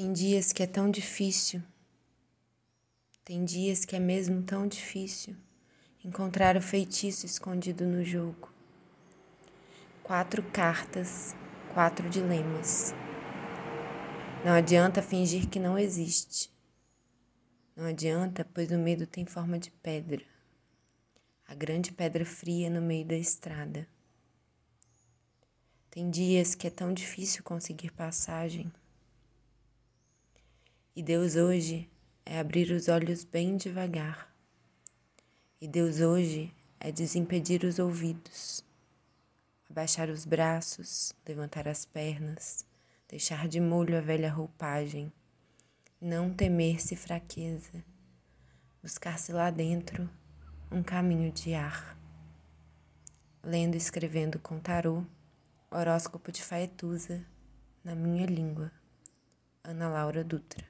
Tem dias que é tão difícil, tem dias que é mesmo tão difícil encontrar o feitiço escondido no jogo. Quatro cartas, quatro dilemas. Não adianta fingir que não existe. Não adianta, pois o medo tem forma de pedra. A grande pedra fria no meio da estrada. Tem dias que é tão difícil conseguir passagem. E Deus hoje é abrir os olhos bem devagar. E Deus hoje é desimpedir os ouvidos, abaixar os braços, levantar as pernas, deixar de molho a velha roupagem, não temer-se fraqueza, buscar-se lá dentro um caminho de ar. Lendo e escrevendo com tarô, horóscopo de Faetusa, na minha língua. Ana Laura Dutra.